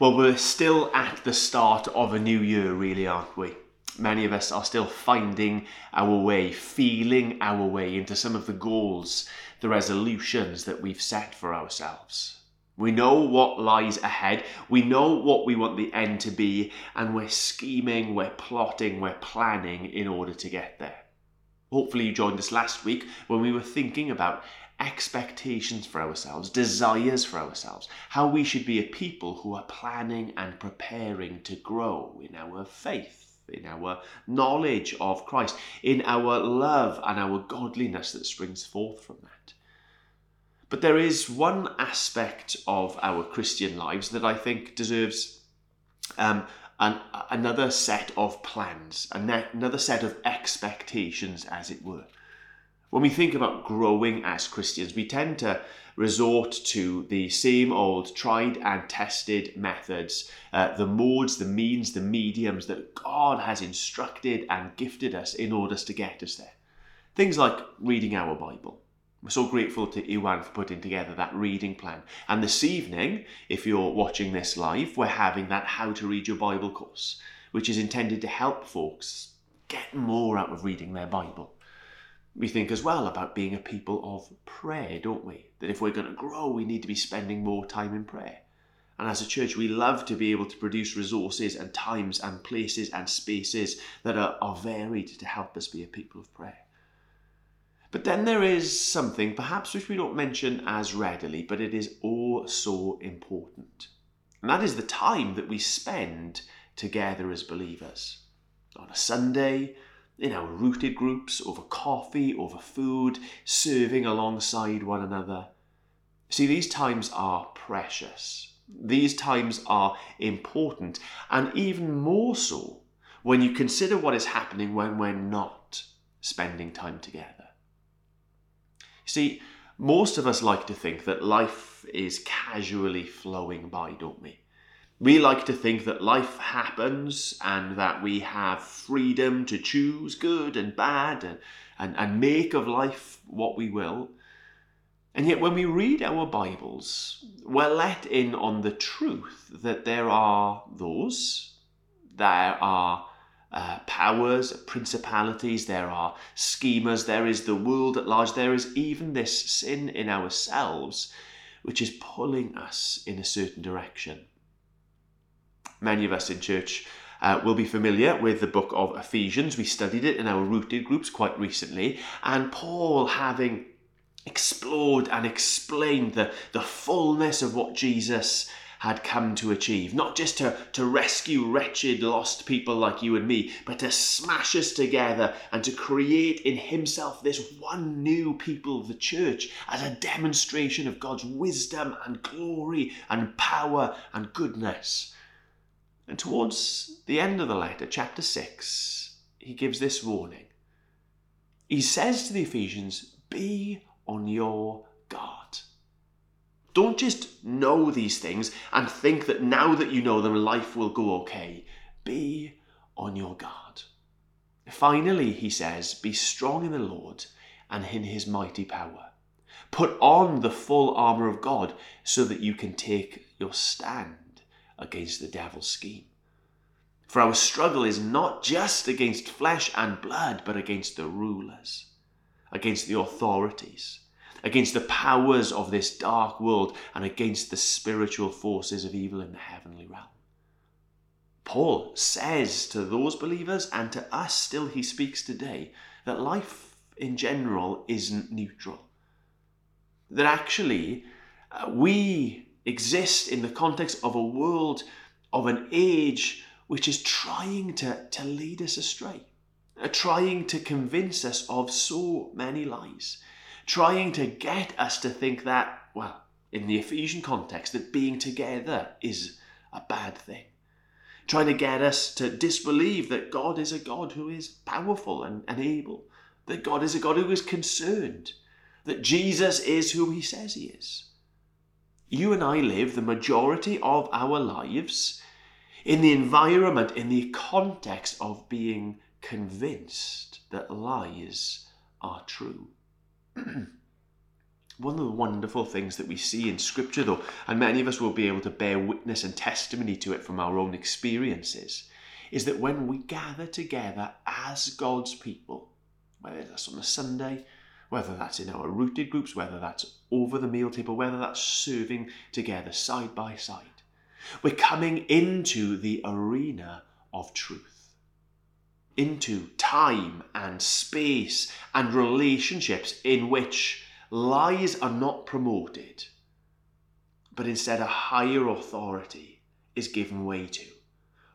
Well, we're still at the start of a new year, really, aren't we? Many of us are still finding our way, feeling our way into some of the goals, the resolutions that we've set for ourselves. We know what lies ahead, we know what we want the end to be, and we're scheming, we're plotting, we're planning in order to get there. Hopefully, you joined us last week when we were thinking about expectations for ourselves, desires for ourselves, how we should be a people who are planning and preparing to grow in our faith, in our knowledge of Christ, in our love and our godliness that springs forth from that. But there is one aspect of our Christian lives that I think deserves um, an, another set of plans, another set of expectations, as it were. When we think about growing as Christians, we tend to resort to the same old tried and tested methods, uh, the modes, the means, the mediums that God has instructed and gifted us in order to get us there. Things like reading our Bible. We're so grateful to Iwan for putting together that reading plan. And this evening, if you're watching this live, we're having that How to Read Your Bible course, which is intended to help folks get more out of reading their Bible we think as well about being a people of prayer, don't we? That if we're going to grow, we need to be spending more time in prayer. And as a church, we love to be able to produce resources and times and places and spaces that are, are varied to help us be a people of prayer. But then there is something, perhaps which we don't mention as readily, but it is oh so important. And that is the time that we spend together as believers. On a Sunday, in our rooted groups, over coffee, over food, serving alongside one another. See, these times are precious. These times are important, and even more so when you consider what is happening when we're not spending time together. See, most of us like to think that life is casually flowing by, don't we? We like to think that life happens and that we have freedom to choose good and bad and, and, and make of life what we will. And yet, when we read our Bibles, we're let in on the truth that there are those, there are uh, powers, principalities, there are schemers, there is the world at large, there is even this sin in ourselves which is pulling us in a certain direction. Many of us in church uh, will be familiar with the book of Ephesians. We studied it in our rooted groups quite recently, and Paul having explored and explained the, the fullness of what Jesus had come to achieve. Not just to, to rescue wretched, lost people like you and me, but to smash us together and to create in himself this one new people the church as a demonstration of God's wisdom and glory and power and goodness. And towards the end of the letter, chapter 6, he gives this warning. He says to the Ephesians, Be on your guard. Don't just know these things and think that now that you know them, life will go okay. Be on your guard. Finally, he says, Be strong in the Lord and in his mighty power. Put on the full armour of God so that you can take your stand against the devil's scheme. For our struggle is not just against flesh and blood, but against the rulers, against the authorities, against the powers of this dark world, and against the spiritual forces of evil in the heavenly realm. Paul says to those believers, and to us still he speaks today, that life in general isn't neutral. That actually uh, we exist in the context of a world, of an age which is trying to, to lead us astray, uh, trying to convince us of so many lies, trying to get us to think that, well, in the Ephesian context, that being together is a bad thing. Trying to get us to disbelieve that God is a God who is powerful and, and able, that God is a God who is concerned, that Jesus is who he says he is. You and I live the majority of our lives in the environment, in the context of being convinced that lies are true. One of the wonderful things that we see in Scripture, though, and many of us will be able to bear witness and testimony to it from our own experiences, is that when we gather together as God's people, whether that's on a Sunday, whether that's in our rooted groups, whether that's over the meal table, whether that's serving together side by side, we're coming into the arena of truth, into time and space and relationships in which lies are not promoted, but instead a higher authority is given way to,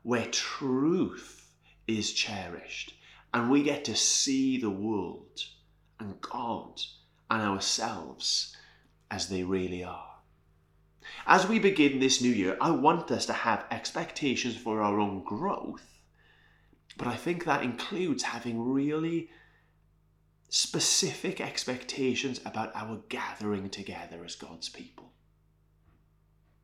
where truth is cherished, and we get to see the world and God and ourselves as they really are. As we begin this new year, I want us to have expectations for our own growth, but I think that includes having really specific expectations about our gathering together as God's people.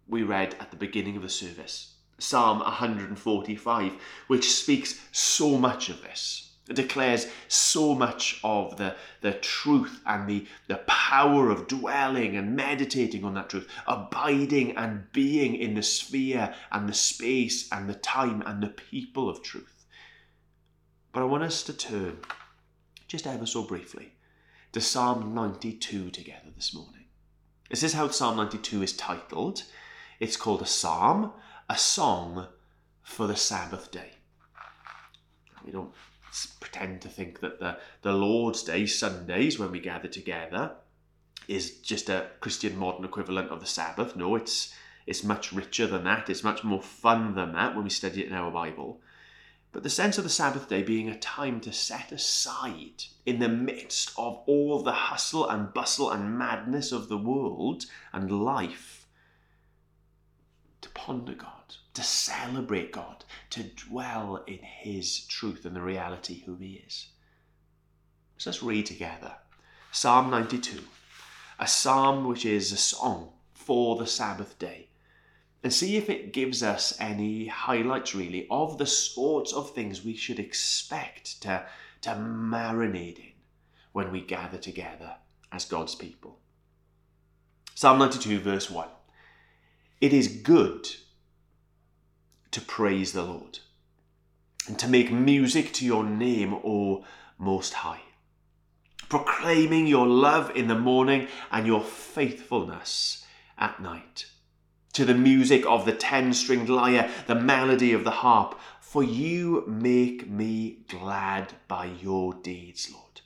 We read at the beginning of the service Psalm 145, which speaks so much of this. Declares so much of the, the truth and the, the power of dwelling and meditating on that truth, abiding and being in the sphere and the space and the time and the people of truth. But I want us to turn just ever so briefly, to Psalm 92 together this morning. This is how Psalm 92 is titled. It's called a psalm, a song for the Sabbath day. We don't pretend to think that the, the Lord's Day, Sundays, when we gather together, is just a Christian modern equivalent of the Sabbath. No, it's it's much richer than that. It's much more fun than that when we study it in our Bible but the sense of the Sabbath day being a time to set aside in the midst of all the hustle and bustle and madness of the world and life to ponder God, to celebrate God, to dwell in His truth and the reality who He is. So let's read together Psalm 92, a psalm which is a song for the Sabbath day and see if it gives us any highlights really of the sorts of things we should expect to, to marinate in when we gather together as God's people. Psalm 92, verse 1. It is good to praise the Lord and to make music to your name, O Most High, proclaiming your love in the morning and your faithfulness at night to the music of the ten stringed lyre, the melody of the harp. For you make me glad by your deeds, Lord.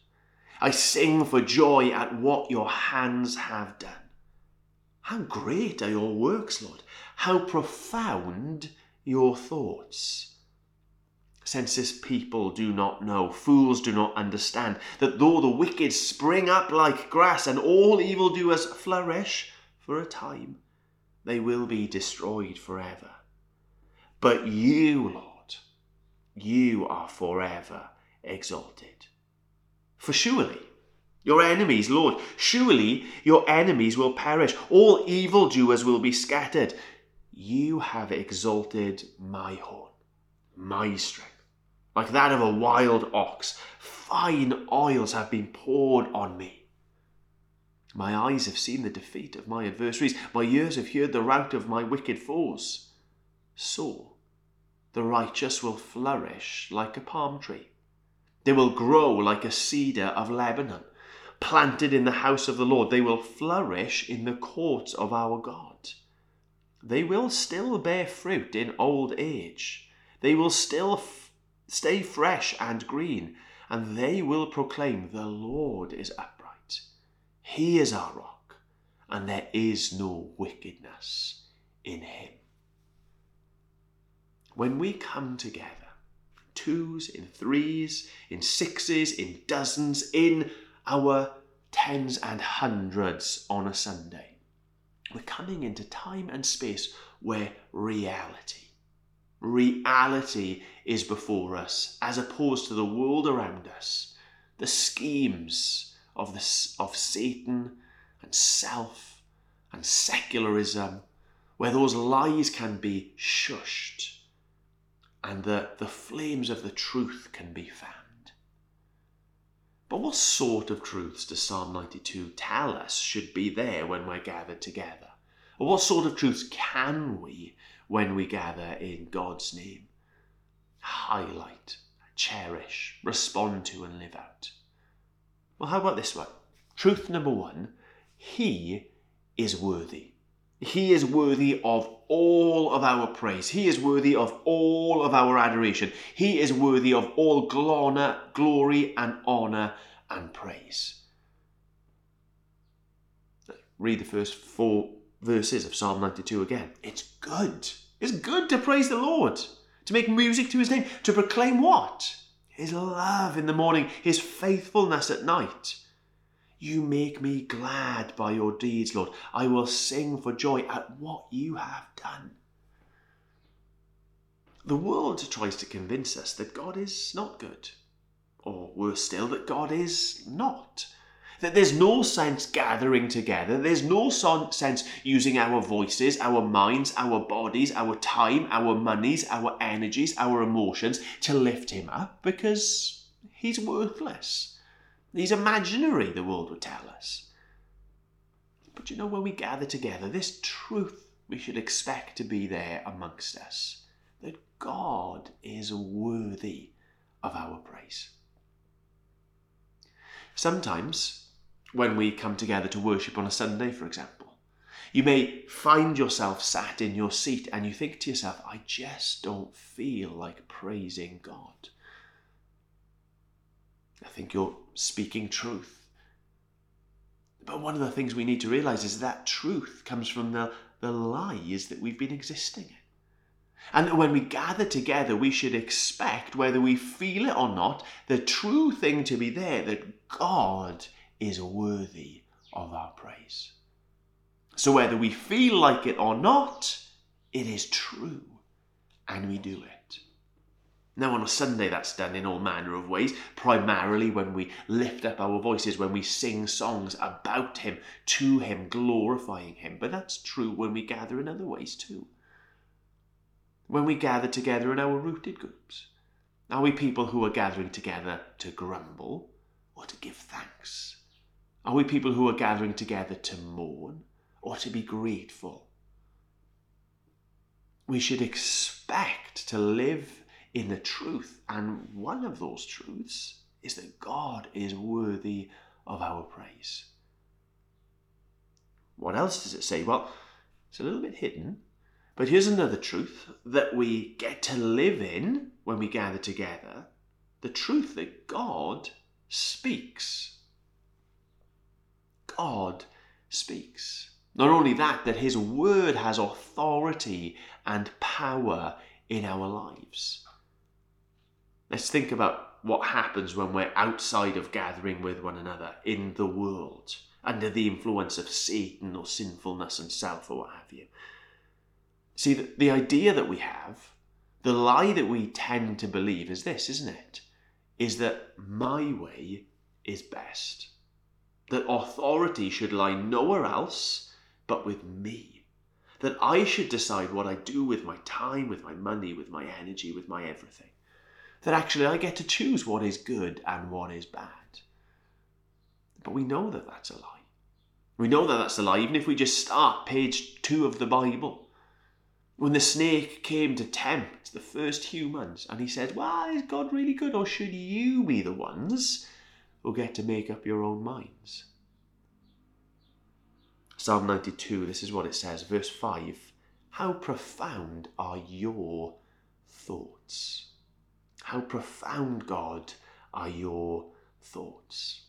I sing for joy at what your hands have done. How great are your works, Lord! How profound your thoughts. Since this people do not know, fools do not understand, that though the wicked spring up like grass and all evildoers flourish for a time, they will be destroyed forever. But you, Lord, you are forever exalted. For surely your enemies, Lord, surely your enemies will perish. All evildoers will be scattered. You have exalted my horn, my strength, like that of a wild ox. Fine oils have been poured on me. My eyes have seen the defeat of my adversaries, my ears have heard the rout of my wicked foes. So the righteous will flourish like a palm tree. They will grow like a cedar of Lebanon, planted in the house of the Lord. They will flourish in the courts of our God. They will still bear fruit in old age. They will still f- stay fresh and green, and they will proclaim, The Lord is upright. He is our rock, and there is no wickedness in him. When we come together, twos, in threes, in sixes, in dozens, in our tens and hundreds on a Sunday, we're coming into time and space where reality, reality is before us as opposed to the world around us, the schemes, of, this, of Satan and self and secularism, where those lies can be shushed and the, the flames of the truth can be found. But what sort of truths does Psalm 92 tell us should be there when we're gathered together? Or what sort of truths can we, when we gather in God's name, highlight, cherish, respond to, and live out? Well, how about this one? Truth number one He is worthy. He is worthy of all of our praise. He is worthy of all of our adoration. He is worthy of all glory and honour and praise. Read the first four verses of Psalm 92 again. It's good. It's good to praise the Lord, to make music to his name, to proclaim what? His love in the morning, his faithfulness at night. You make me glad by your deeds, Lord. I will sing for joy at what you have done. The world tries to convince us that God is not good, or worse still, that God is not. That there's no sense gathering together, there's no sense using our voices, our minds, our bodies, our time, our monies, our energies, our emotions to lift Him up because He's worthless. He's imaginary, the world would tell us. But you know, when we gather together, this truth we should expect to be there amongst us that God is worthy of our praise. Sometimes, when we come together to worship on a Sunday, for example, you may find yourself sat in your seat and you think to yourself, I just don't feel like praising God. I think you're speaking truth. But one of the things we need to realize is that truth comes from the, the lies that we've been existing in. And that when we gather together, we should expect, whether we feel it or not, the true thing to be there that God is worthy of our praise. So whether we feel like it or not, it is true, and we do it. Now, on a Sunday, that's done in all manner of ways, primarily when we lift up our voices, when we sing songs about Him, to Him, glorifying Him. But that's true when we gather in other ways too. When we gather together in our rooted groups, are we people who are gathering together to grumble or to give thanks? Are we people who are gathering together to mourn or to be grateful? We should expect to live in the truth. And one of those truths is that God is worthy of our praise. What else does it say? Well, it's a little bit hidden, but here's another truth that we get to live in when we gather together the truth that God speaks. God speaks. Not only that, that His word has authority and power in our lives. Let's think about what happens when we're outside of gathering with one another in the world, under the influence of Satan or sinfulness and self or what have you. See, the, the idea that we have, the lie that we tend to believe is this, isn't it? Is that my way is best. That authority should lie nowhere else but with me. That I should decide what I do with my time, with my money, with my energy, with my everything that actually I get to choose what is good and what is bad. But we know that that's a lie. We know that that's a lie, even if we just start page two of the Bible. When the snake came to tempt the first humans, and he said, Well, is God really good, or should you be the ones who get to make up your own minds? Psalm 92, this is what it says, verse 5 How profound are your thoughts? How profound, God, are your thoughts?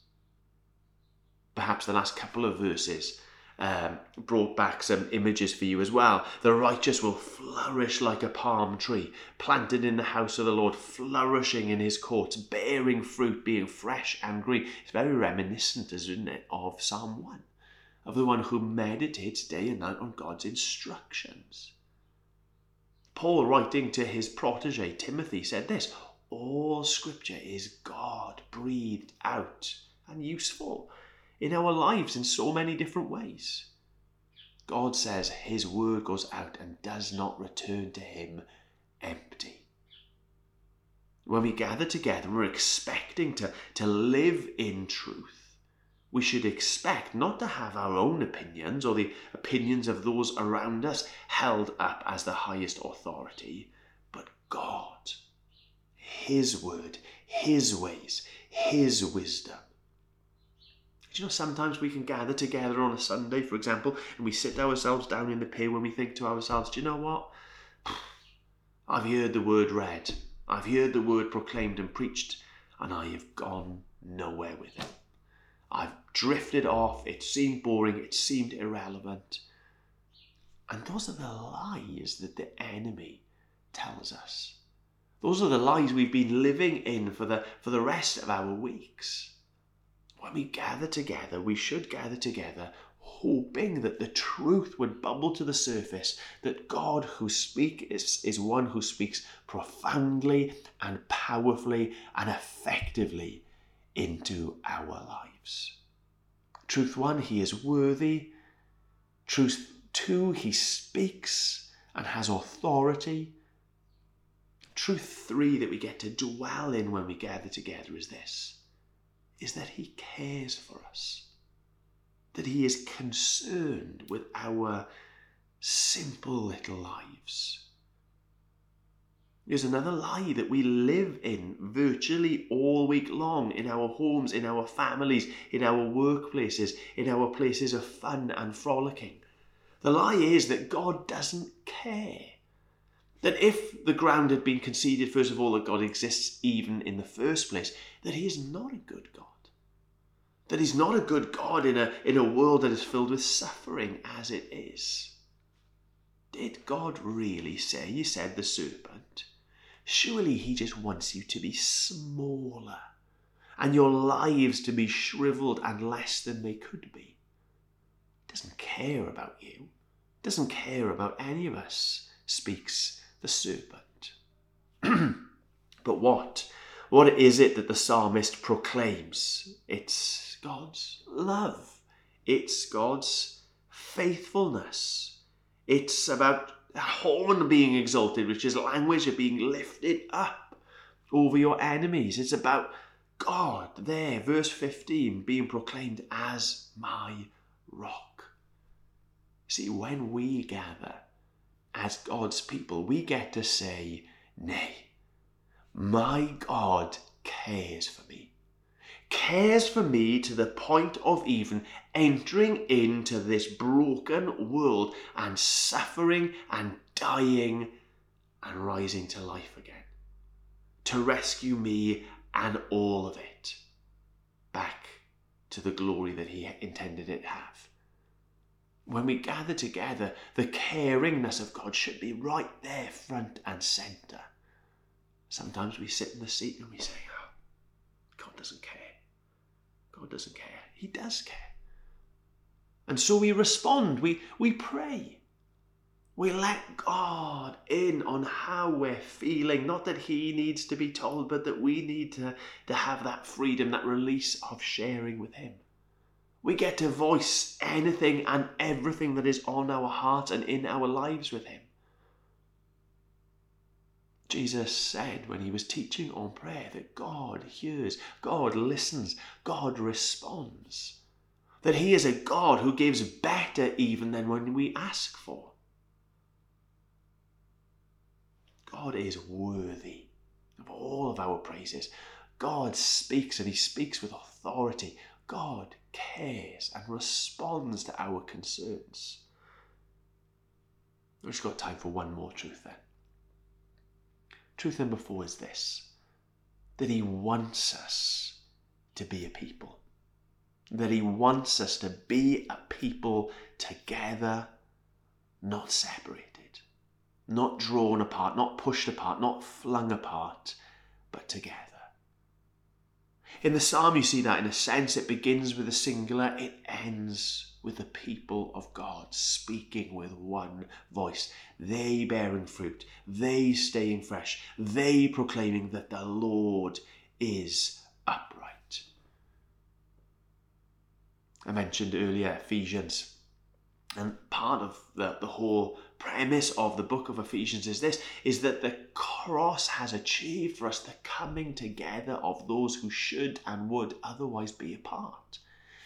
Perhaps the last couple of verses um, brought back some images for you as well. The righteous will flourish like a palm tree, planted in the house of the Lord, flourishing in his courts, bearing fruit, being fresh and green. It's very reminiscent, isn't it, of Psalm 1, of the one who meditates day and night on God's instructions. Paul, writing to his protege Timothy, said this All scripture is God breathed out and useful in our lives in so many different ways. God says his word goes out and does not return to him empty. when we gather together, we're expecting to, to live in truth. We should expect not to have our own opinions or the opinions of those around us held up as the highest authority, but God, His word, His ways, His wisdom. Do you know, sometimes we can gather together on a Sunday, for example, and we sit ourselves down in the pew when we think to ourselves, do you know what? I've heard the word read, I've heard the word proclaimed and preached, and I have gone nowhere with it. I've drifted off, it seemed boring, it seemed irrelevant. And those are the lies that the enemy tells us. Those are the lies we've been living in for the, for the rest of our weeks when we gather together, we should gather together hoping that the truth would bubble to the surface that God who speaks is, is one who speaks profoundly and powerfully and effectively into our lives. Truth one, he is worthy. Truth two, he speaks and has authority. Truth three that we get to dwell in when we gather together is this is that He cares for us, that He is concerned with our simple little lives. There's another lie that we live in virtually all week long in our homes, in our families, in our workplaces, in our places of fun and frolicking. The lie is that God doesn't care. That if the ground had been conceded, first of all, that God exists even in the first place, that He is not a good God that he's not a good God in a, in a world that is filled with suffering as it is. Did God really say, He said the serpent? Surely he just wants you to be smaller and your lives to be shriveled and less than they could be. Doesn't care about you, doesn't care about any of us, speaks the serpent. but what? What is it that the psalmist proclaims? It's God's love. It's God's faithfulness. It's about a horn being exalted, which is language of being lifted up over your enemies. It's about God there, verse 15, being proclaimed as my rock. See, when we gather as God's people, we get to say, Nay, my God cares for me cares for me to the point of even entering into this broken world and suffering and dying and rising to life again. To rescue me and all of it back to the glory that He intended it have. When we gather together, the caringness of God should be right there, front and centre. Sometimes we sit in the seat and we say, Oh, God doesn't care. God doesn't care. He does care. And so we respond, we, we pray. We let God in on how we're feeling. Not that He needs to be told, but that we need to, to have that freedom, that release of sharing with Him. We get to voice anything and everything that is on our hearts and in our lives with Him. Jesus said when he was teaching on prayer that God hears, God listens, God responds. That he is a God who gives better even than when we ask for. God is worthy of all of our praises. God speaks and he speaks with authority. God cares and responds to our concerns. We've just got time for one more truth then. Truth number four is this that He wants us to be a people. That He wants us to be a people together, not separated, not drawn apart, not pushed apart, not flung apart, but together. In the psalm, you see that in a sense it begins with a singular, it ends with the people of God speaking with one voice, they bearing fruit, they staying fresh, they proclaiming that the Lord is upright. I mentioned earlier Ephesians, and part of the, the whole premise of the book of Ephesians is this is that the cross has achieved for us the coming together of those who should and would otherwise be apart.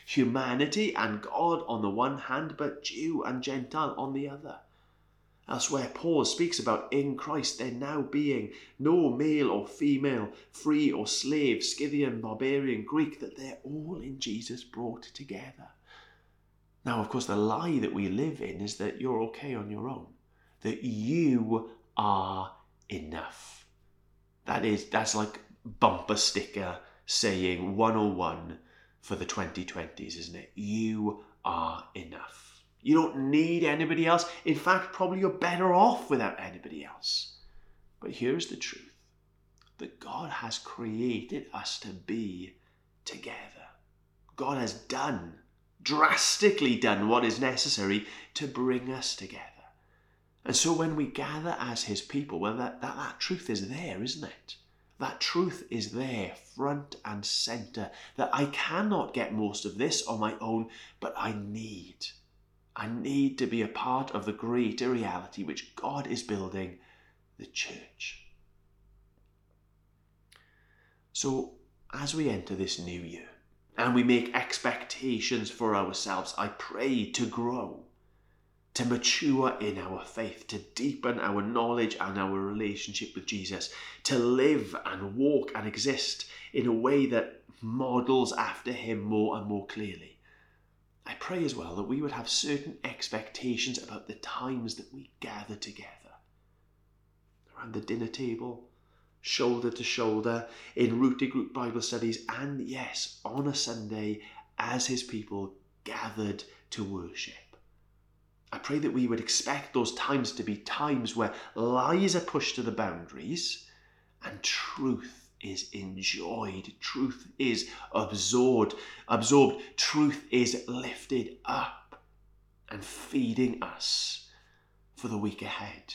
Humanity and God on the one hand, but Jew and Gentile on the other. Elsewhere, Paul speaks about in Christ there now being no male or female, free or slave, Scythian, barbarian, Greek, that they're all in Jesus brought together. Now, of course, the lie that we live in is that you're okay on your own, that you are enough. That is, that's like bumper sticker saying 101 for the 2020s, isn't it? You are enough. You don't need anybody else. In fact, probably you're better off without anybody else. But here's the truth that God has created us to be together. God has done drastically done what is necessary to bring us together. And so when we gather as his people, well, that, that, that truth is there, isn't it? That truth is there, front and center, that I cannot get most of this on my own, but I need. I need to be a part of the greater reality which God is building, the church. So, as we enter this new year, and we make expectations for ourselves, I pray to grow, to mature in our faith, to deepen our knowledge and our relationship with Jesus, to live and walk and exist in a way that models after Him more and more clearly. I pray as well that we would have certain expectations about the times that we gather together around the dinner table, shoulder to shoulder in rooted group Bible studies, and yes, on a Sunday as his people gathered to worship. I pray that we would expect those times to be times where lies are pushed to the boundaries and truth is enjoyed, truth is absorbed, absorbed, truth is lifted up and feeding us for the week ahead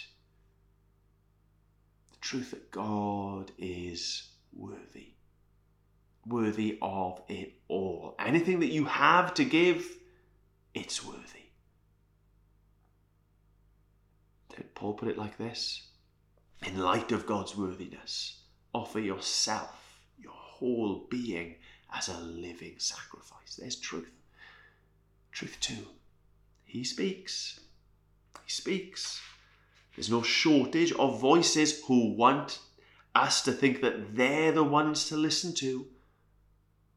truth that God is worthy, worthy of it all. Anything that you have to give, it's worthy. Did Paul put it like this? In light of God's worthiness, offer yourself, your whole being, as a living sacrifice. There's truth. Truth two. He speaks. He speaks. There's no shortage of voices who want us to think that they're the ones to listen to.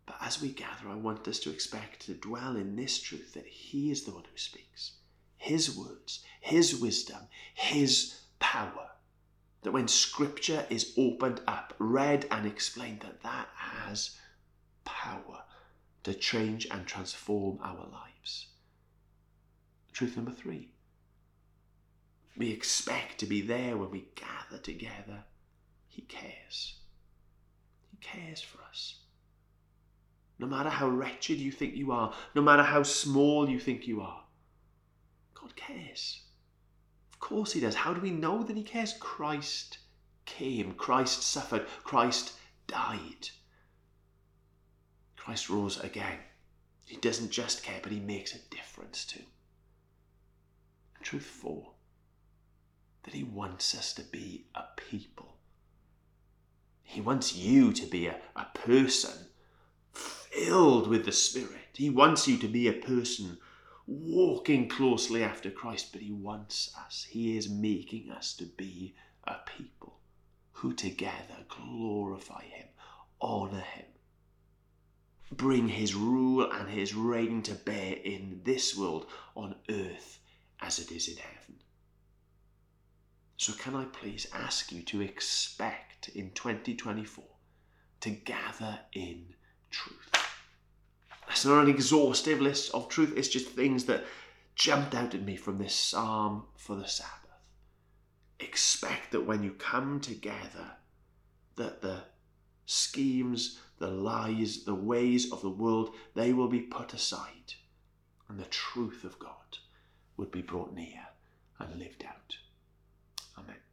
But as we gather, I want us to expect to dwell in this truth that He is the one who speaks. His words, His wisdom, His power. That when Scripture is opened up, read, and explained, that that has power to change and transform our lives. Truth number three we expect to be there when we gather together. He cares. He cares for us. No matter how wretched you think you are, no matter how small you think you are, God cares. Of course He does. How do we know that He cares? Christ came, Christ suffered, Christ died. Christ rose again. He doesn't just care, but He makes a difference too. truth four that He wants us to be a people. He wants you to be a, a person filled with the Spirit. He wants you to be a person walking closely after Christ, but He wants us. He is making us to be a people who together glorify Him, honour Him, bring His rule and His reign to bear in this world on earth as it is in heaven. So, can I please ask you to expect in 2024 to gather in truth? That's not an exhaustive list of truth, it's just things that jumped out at me from this psalm for the Sabbath. Expect that when you come together, that the schemes, the lies, the ways of the world, they will be put aside, and the truth of God would be brought near and lived out. Amen.